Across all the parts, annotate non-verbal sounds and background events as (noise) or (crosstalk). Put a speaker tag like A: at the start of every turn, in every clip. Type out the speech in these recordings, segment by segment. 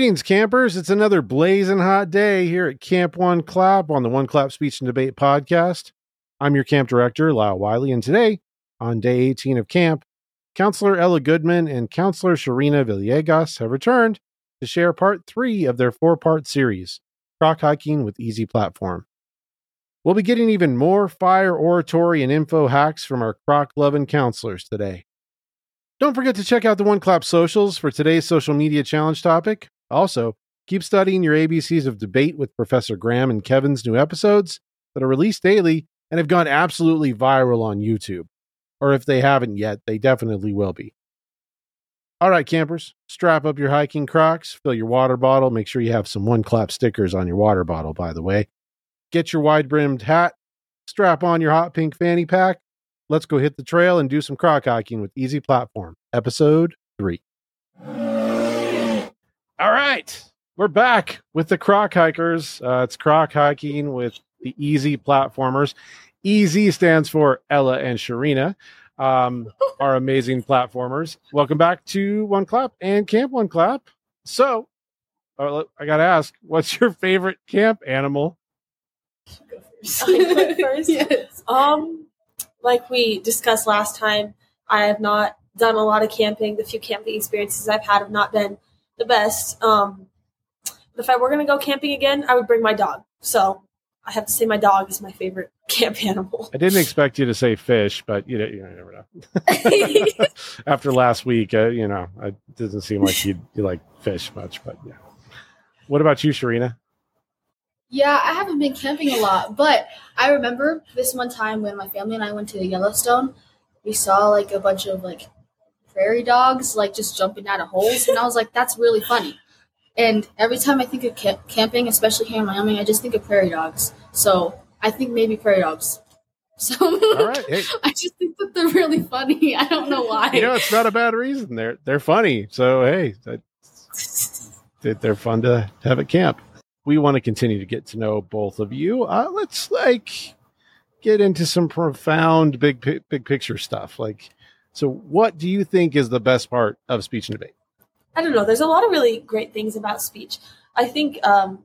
A: Greetings, campers. It's another blazing hot day here at Camp One Clap on the One Clap Speech and Debate podcast. I'm your camp director, Lyle Wiley, and today, on day 18 of camp, Counselor Ella Goodman and Counselor Zcherina Villegas have returned to share part three of their four part series, Croc Hiking with E-Z Platform. We'll be getting even more fire oratory and info hacks from our croc loving counselors today. Don't forget to check out the One Clap socials for today's social media challenge topic. Also, keep studying your ABCs of debate with Professor Graham and Kevin's new episodes that are released daily and have gone absolutely viral on YouTube. Or if they haven't yet, they definitely will be. All right, campers, strap up your hiking crocs, fill your water bottle. Make sure you have some one clap stickers on your water bottle, by the way. Get your wide brimmed hat, strap on your hot pink fanny pack, Let's go hit the trail and do some croc hiking with E-Z Platform, episode three. All right, we're back with the croc hikers. Uh, it's croc hiking with the E-Z Platformers. E-Z stands for Ella and Zcherina, um, (laughs) our amazing platformers. Welcome back to One Clap and Camp One Clap. So, uh, I got to ask, what's your favorite camp animal? (laughs)
B: first. yes. Um, like we discussed last time, I have not done a lot of camping. The few camping experiences I've had have not been the best. Um, but if I were going to go camping again, I would bring my dog. So I have to say my dog is my favorite (laughs) camp animal.
A: I didn't expect you to say fish, but you know, you, never know. (laughs) (laughs) After last week, uh, you know, it doesn't seem like you you like fish much, but yeah. What about you, Zcherina?
C: Yeah, I haven't been camping a lot, but I remember this one time when my family and I went to Yellowstone. We saw like a bunch of like prairie dogs like just jumping out of holes, and I was like, "That's really funny." And every time I think of camp- camping, especially here in Wyoming, I just think of prairie dogs. So I think maybe prairie dogs. (laughs) So All right. hey. I just think that they're really funny. (laughs) I don't know why.
A: You know, it's not a bad reason. They're they're funny. So hey, they're fun to have at camp we want to continue to get to know both of you. Uh, let's like get into some profound big big picture stuff. Like, so what do you think is the best part of speech and debate?
B: I don't know. There's a lot of really great things about speech. I think um,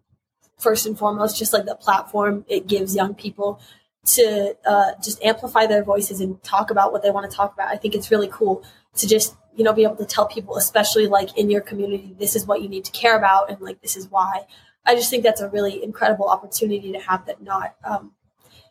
B: first and foremost, just like the platform it gives young people to uh, just amplify their voices and talk about what they want to talk about. I think it's really cool to just you know be able to tell people, especially like in your community, this is what you need to care about and like this is why. I just think that's a really incredible opportunity to have that not um,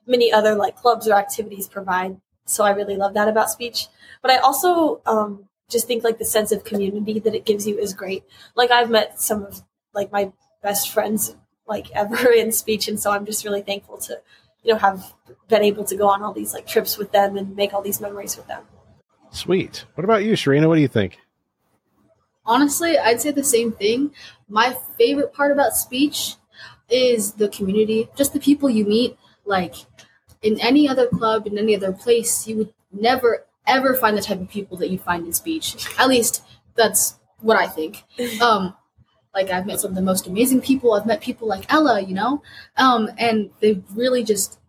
B: many other like clubs or activities provide. So I really love that about speech. But I also um, just think like the sense of community that it gives you is great. Like I've met some of like my best friends like ever (laughs) in speech, and so I'm just really thankful to you know have been able to go on all these like trips with them and make all these memories with them.
A: Sweet. What about you, Zcherina? What do you think?
C: Honestly, I'd say the same thing. My favorite part about speech is the community, just the people you meet. Like in any other club, in any other place, you would never ever find the type of people that you find in speech. At least that's what I think. (laughs) Um, like I've met some of the most amazing people. I've met people like Ella, you know, um, and they really just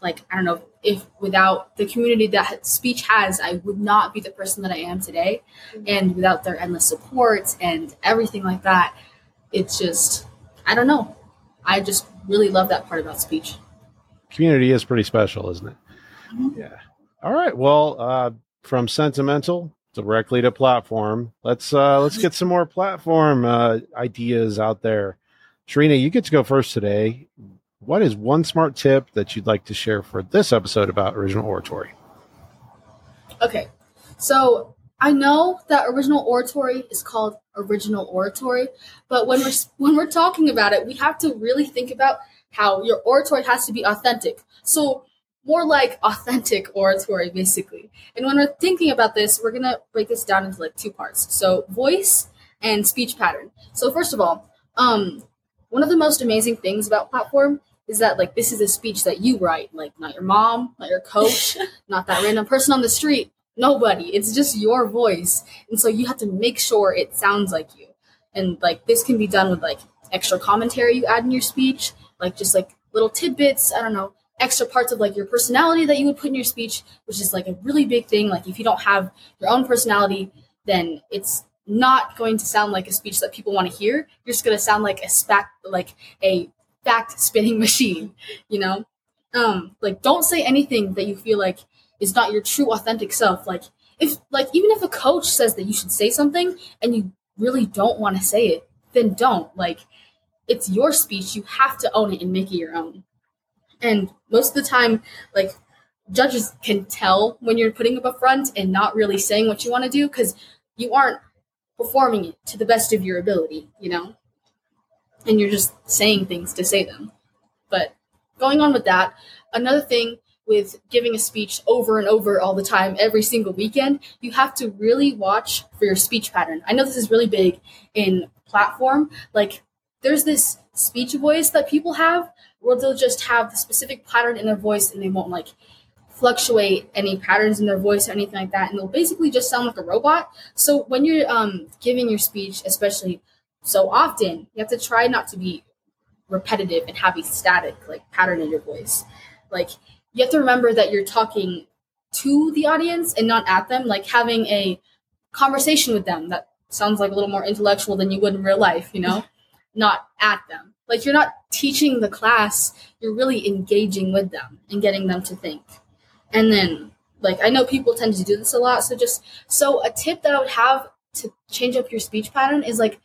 C: like I don't know if without the community that speech has, I would not be the person that I am today. Mm-hmm. And without their endless support and everything like that, it's just, I don't know. I just really love that part about speech.
A: Community is pretty special, isn't it? Mm-hmm. Yeah. All right. Well, uh, from sentimental directly to platform, let's uh, let's get some more platform uh, ideas out there. Zcherina, you get to go first today what is one smart tip that you'd like to share for this episode about original oratory?
C: Okay, so I know that original oratory is called original oratory, but when we're when we're talking about it, we have to really think about how your oratory has to be authentic. So more like (laughs) authentic oratory, basically. And when we're thinking about this, we're gonna break this down into like two parts. So voice and speech pattern. So first of all, um, one of the most amazing things about platform is that like this is a speech that you write, like not your mom, not your coach, (laughs) not that random person on the street, nobody. It's just your voice. And so you have to make sure it sounds like you. And like this can be done with like extra commentary you add in your speech, like just like little tidbits, I don't know, extra parts of like your personality that you would put in your speech, which is like a really big thing. Like if you don't have your own personality, then it's not going to sound like a speech that people want to hear. You're just going to sound like a spac like a fact spinning (laughs) machine, you know? Um, like don't say anything that you feel like is not your true authentic self. Like if like even if a coach says that you should say something and you really don't want to say it, then don't. Like it's your speech. You have to own it and make it your own. And most of the time, like judges can tell when you're putting up a front and not really saying what you want to do because you aren't performing it to the best of your ability, you know? And you're just saying things to say them. But going on with that, another thing with giving a speech over and over all the time, every single weekend, you have to really watch for your speech pattern. I know this is really big in platform. Like, there's this speech voice that people have where they'll just have the specific pattern in their voice and they won't like fluctuate any patterns in their voice or anything like that. And they'll basically just sound like a robot. So when you're um, giving your speech especially so often you have to try not to be repetitive and have a static like pattern in your voice. Like you have to remember that you're talking to the audience and not at them like having a conversation with them that sounds like a little more intellectual than you would in real life you know not at them. Like you're not teaching the class you're really engaging with them and getting them to think. And then, like, I know people tend to do this a lot. So, just so a tip that I would have to change up your speech pattern is like,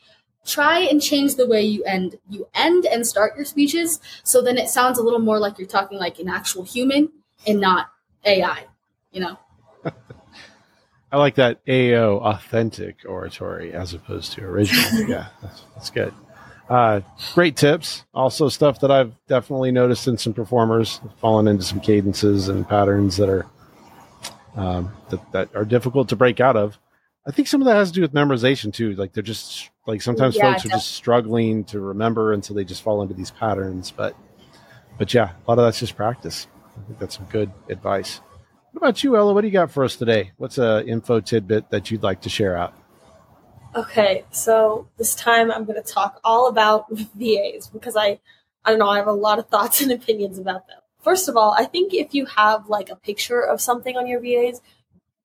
C: try and change the way you end. You end and start your speeches so then it sounds a little more like you're talking like an actual human and not ai you know? (laughs)
A: I like that ao authentic oratory as opposed to original. (laughs) Yeah that's, that's good uh, great tips. Also, stuff that I've definitely noticed in some performers, fallen into some cadences and patterns that are um, that, that are difficult to break out of. I think some of that has to do with memorization too. Like they're just like sometimes yeah, folks are just struggling to remember, and so they just fall into these patterns. But but yeah, a lot of that's just practice. I think that's some good advice. What about you, Ella? What do you got for us today? What's a info tidbit that you'd like to share out?
B: Okay, so this time I'm going to talk all about VAs because I, I don't know, I have a lot of thoughts (laughs) and opinions about them. First of all, I think if you have like a picture of something on your VAs,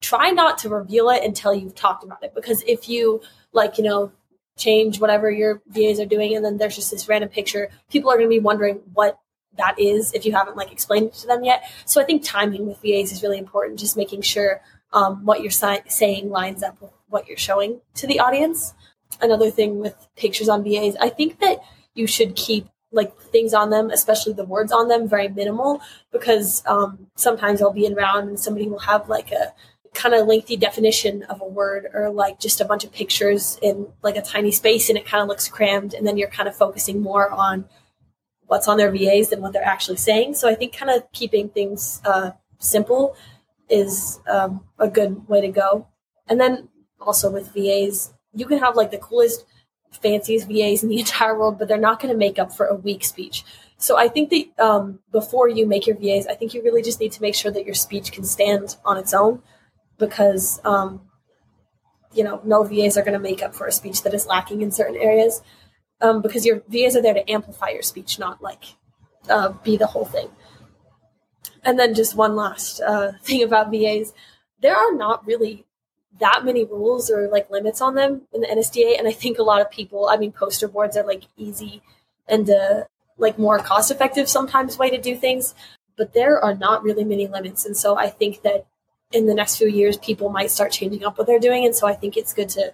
B: try not to reveal it until you've talked about it because if you like, you know, change whatever your VAs are doing and then there's just this random picture, people are going to be wondering what that is if you haven't like explained it to them yet. So I think timing with VAs is really important, just making sure um, what you're si- saying lines up with what you're showing to the audience. Another thing with pictures on VAs, I think that you should keep like things on them, especially the words on them, very minimal because um, sometimes I'll be around and somebody will have like a kind of lengthy definition of a word or like just a bunch of pictures in like a tiny space and it kind of looks crammed and then you're kind of focusing more on what's on their VAs than what they're actually saying. So I think kind of keeping things uh, simple is um, a good way to go. And then also with VAs, you can have like the coolest, fanciest VAs in the (laughs) entire world, but they're not going to make up for a weak speech. So I think that um, before you make your VAs, I think you really just need to make sure that your speech can stand on its own, because um, you know no VAs are going to make up for a speech that is lacking in certain areas, um, because your VAs are there to amplify your speech, not like uh, be the whole thing. And then just one last uh, (laughs) thing about VAs, there are not really that many rules or like limits on them in the NSDA. And I think a lot of people, I mean, poster boards are like easy and uh, like more cost effective sometimes way to do things, but there are not really many limits. And so I think that in the next few years, people might start changing up what they're doing. And so I think it's good to,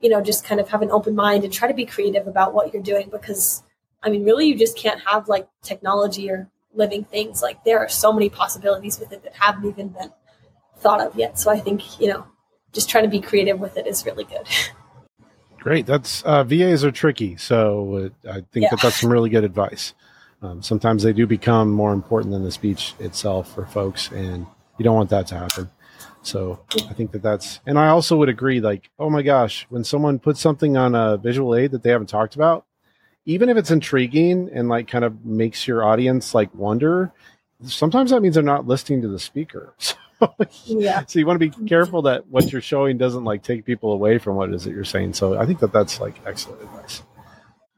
B: you know, just kind of have an open mind and try to be creative about what you're doing because I mean, really, you just can't have like technology or living things. Like there are so many possibilities with it that haven't even been thought of yet. So I think, you know, just trying to be creative with it is really good. (laughs)
A: Great. That's uh, VAs are tricky, so uh, I think yeah. that that's some really good advice. Um, sometimes they do become more important than the speech itself for folks, and you don't want that to happen. So I think that that's, and I also would agree. Like, oh my gosh, when someone puts something on a visual aid that they haven't talked about, even if it's intriguing and like kind of makes your audience like wonder, sometimes that means they're not listening to the speaker. (laughs)
B: yeah. (laughs)
A: So you want to be careful that what you're showing doesn't like take people away from what it is that you're saying. So I think that that's like excellent advice.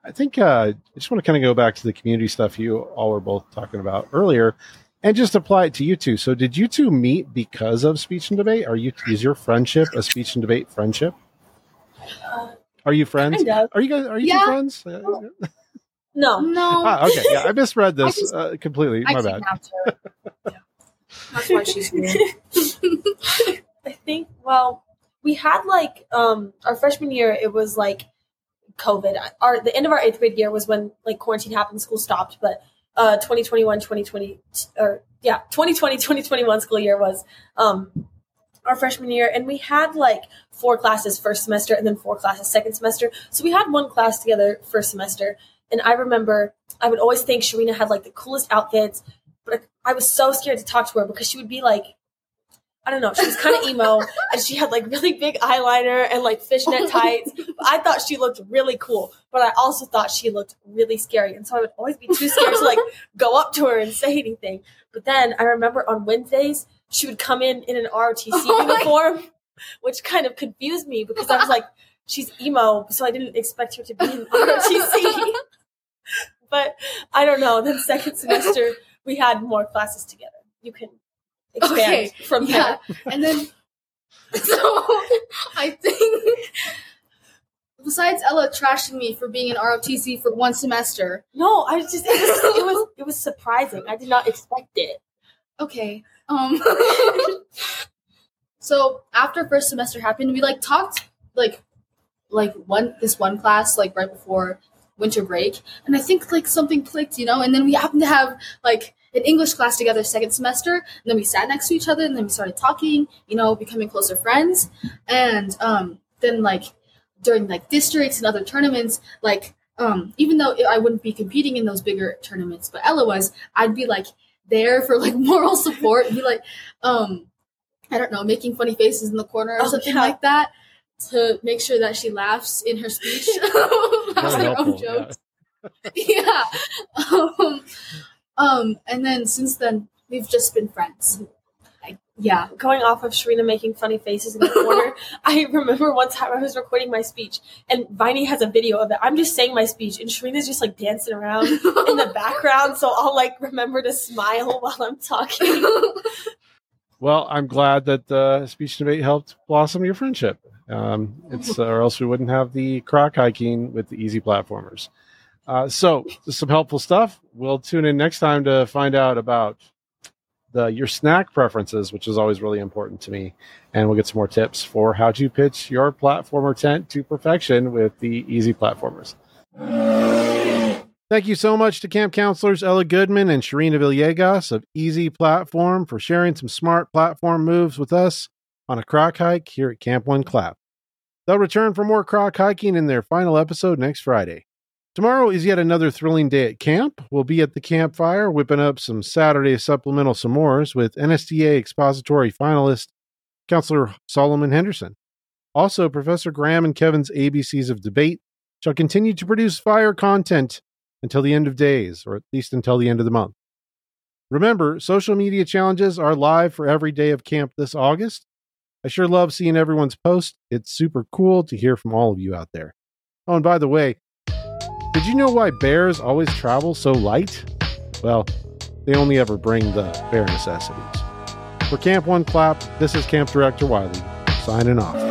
A: I think uh, I just want to kind of go back to the community stuff you all were both talking about earlier, and just apply it to you two. So did you two meet because of speech and debate? Are you is your friendship a speech and debate friendship? Are you friends?
B: kind of.
A: Are you guys? Are you
C: Yeah.
A: friends? Uh,
B: No.
C: No,
A: ah, okay, yeah, I misread this
C: just-
A: uh, completely.
C: I
A: My bad. (laughs)
C: kidnapped her. Yeah. That's why she's here. (laughs)
B: I think. Well, we had like um our freshman year. It was like COVID. Our the end of our eighth grade year was when like quarantine happened. School stopped. But uh 2021, 2020, or yeah, 2020, 2021 school year was um our freshman year, and we had like four classes first semester and then four classes second semester. So we had one class together first semester, and I remember I would always think Zcherina had like the coolest outfits, but I was so scared to talk to her because she would be like. I don't know. She was kind of emo, (laughs) and she had like really big eyeliner and like fishnet tights. I thought she looked really cool, but I also thought she looked really scary, and so I would always be too scared to like (laughs) go up to her and say anything. But then I remember on Wednesdays she would come in in an ROTC
C: Oh my- (laughs)
B: uniform, which kind of confused me because I was like, she's emo, so I didn't expect her to be in ROTC. but I don't know. Then second semester we had more classes together. You can expand
C: Okay,
B: from
C: Yeah,
B: there. (laughs)
C: and then (laughs) so I think besides Ella trashing me for being in ROTC for one semester.
B: No, I just it was it was it was surprising. I did not expect it.
C: Okay. Um. (laughs) so after first semester happened, we like talked like like one this one class like right before winter break, and I think like something clicked, you know. And then we happened to have like an English class together second semester, and then we sat next to each other, and then we started talking, you know, becoming closer friends, and um then like during like districts and other tournaments, like um even though I wouldn't be competing in those bigger tournaments, but Ella was, I'd be like there for like (laughs) moral support and be like um i don't know making funny faces in the corner or
B: Oh,
C: something
B: yeah.
C: like that to make sure that she laughs in her speech laughs (laughs)
A: Very
C: at her own
A: helpful. yeah.
C: jokes (laughs) yeah um, um and then since then we've just been friends I, yeah
B: Going off of Zcherina making funny faces in the corner, (laughs) I remember one time I was recording my speech and Viney has a video of it. I'm just saying my speech and Zcherina's just like dancing around in the background, so I'll like remember to smile while I'm talking.
A: Well, I'm glad that uh, speech debate helped blossom your friendship. Um, it's or else we wouldn't have the croc hiking with the E-Z platformers. Uh, so, some helpful stuff. We'll tune in next time to find out about the your snack preferences, which is always really important to me, and we'll get some more tips for how to pitch your platformer tent to perfection with the E-Z platformers. Thank you so much to camp counselors Ella Goodman and Zcherina Villegas of E-Z Platform for sharing some smart platform moves with us on a croc hike here at Camp One Clap. They'll return for more croc hiking in their final episode next Friday. Tomorrow is yet another thrilling day at camp. We'll be at the campfire whipping up some Saturday supplemental s'mores with NSDA expository finalist Counselor Solomon Henderson. Also, Professor Graham and Kevin's ABCs of Debate shall continue to produce fire content until the end of days, or at least until the end of the month. Remember, social media challenges are live for every day of camp this August. I sure love seeing everyone's posts. It's super cool to hear from all of you out there. Oh, and by the way, did you know why bears always travel so light? Well, they only ever bring the bare necessities. For Camp One Clap, this is Camp Director Wiley, signing off.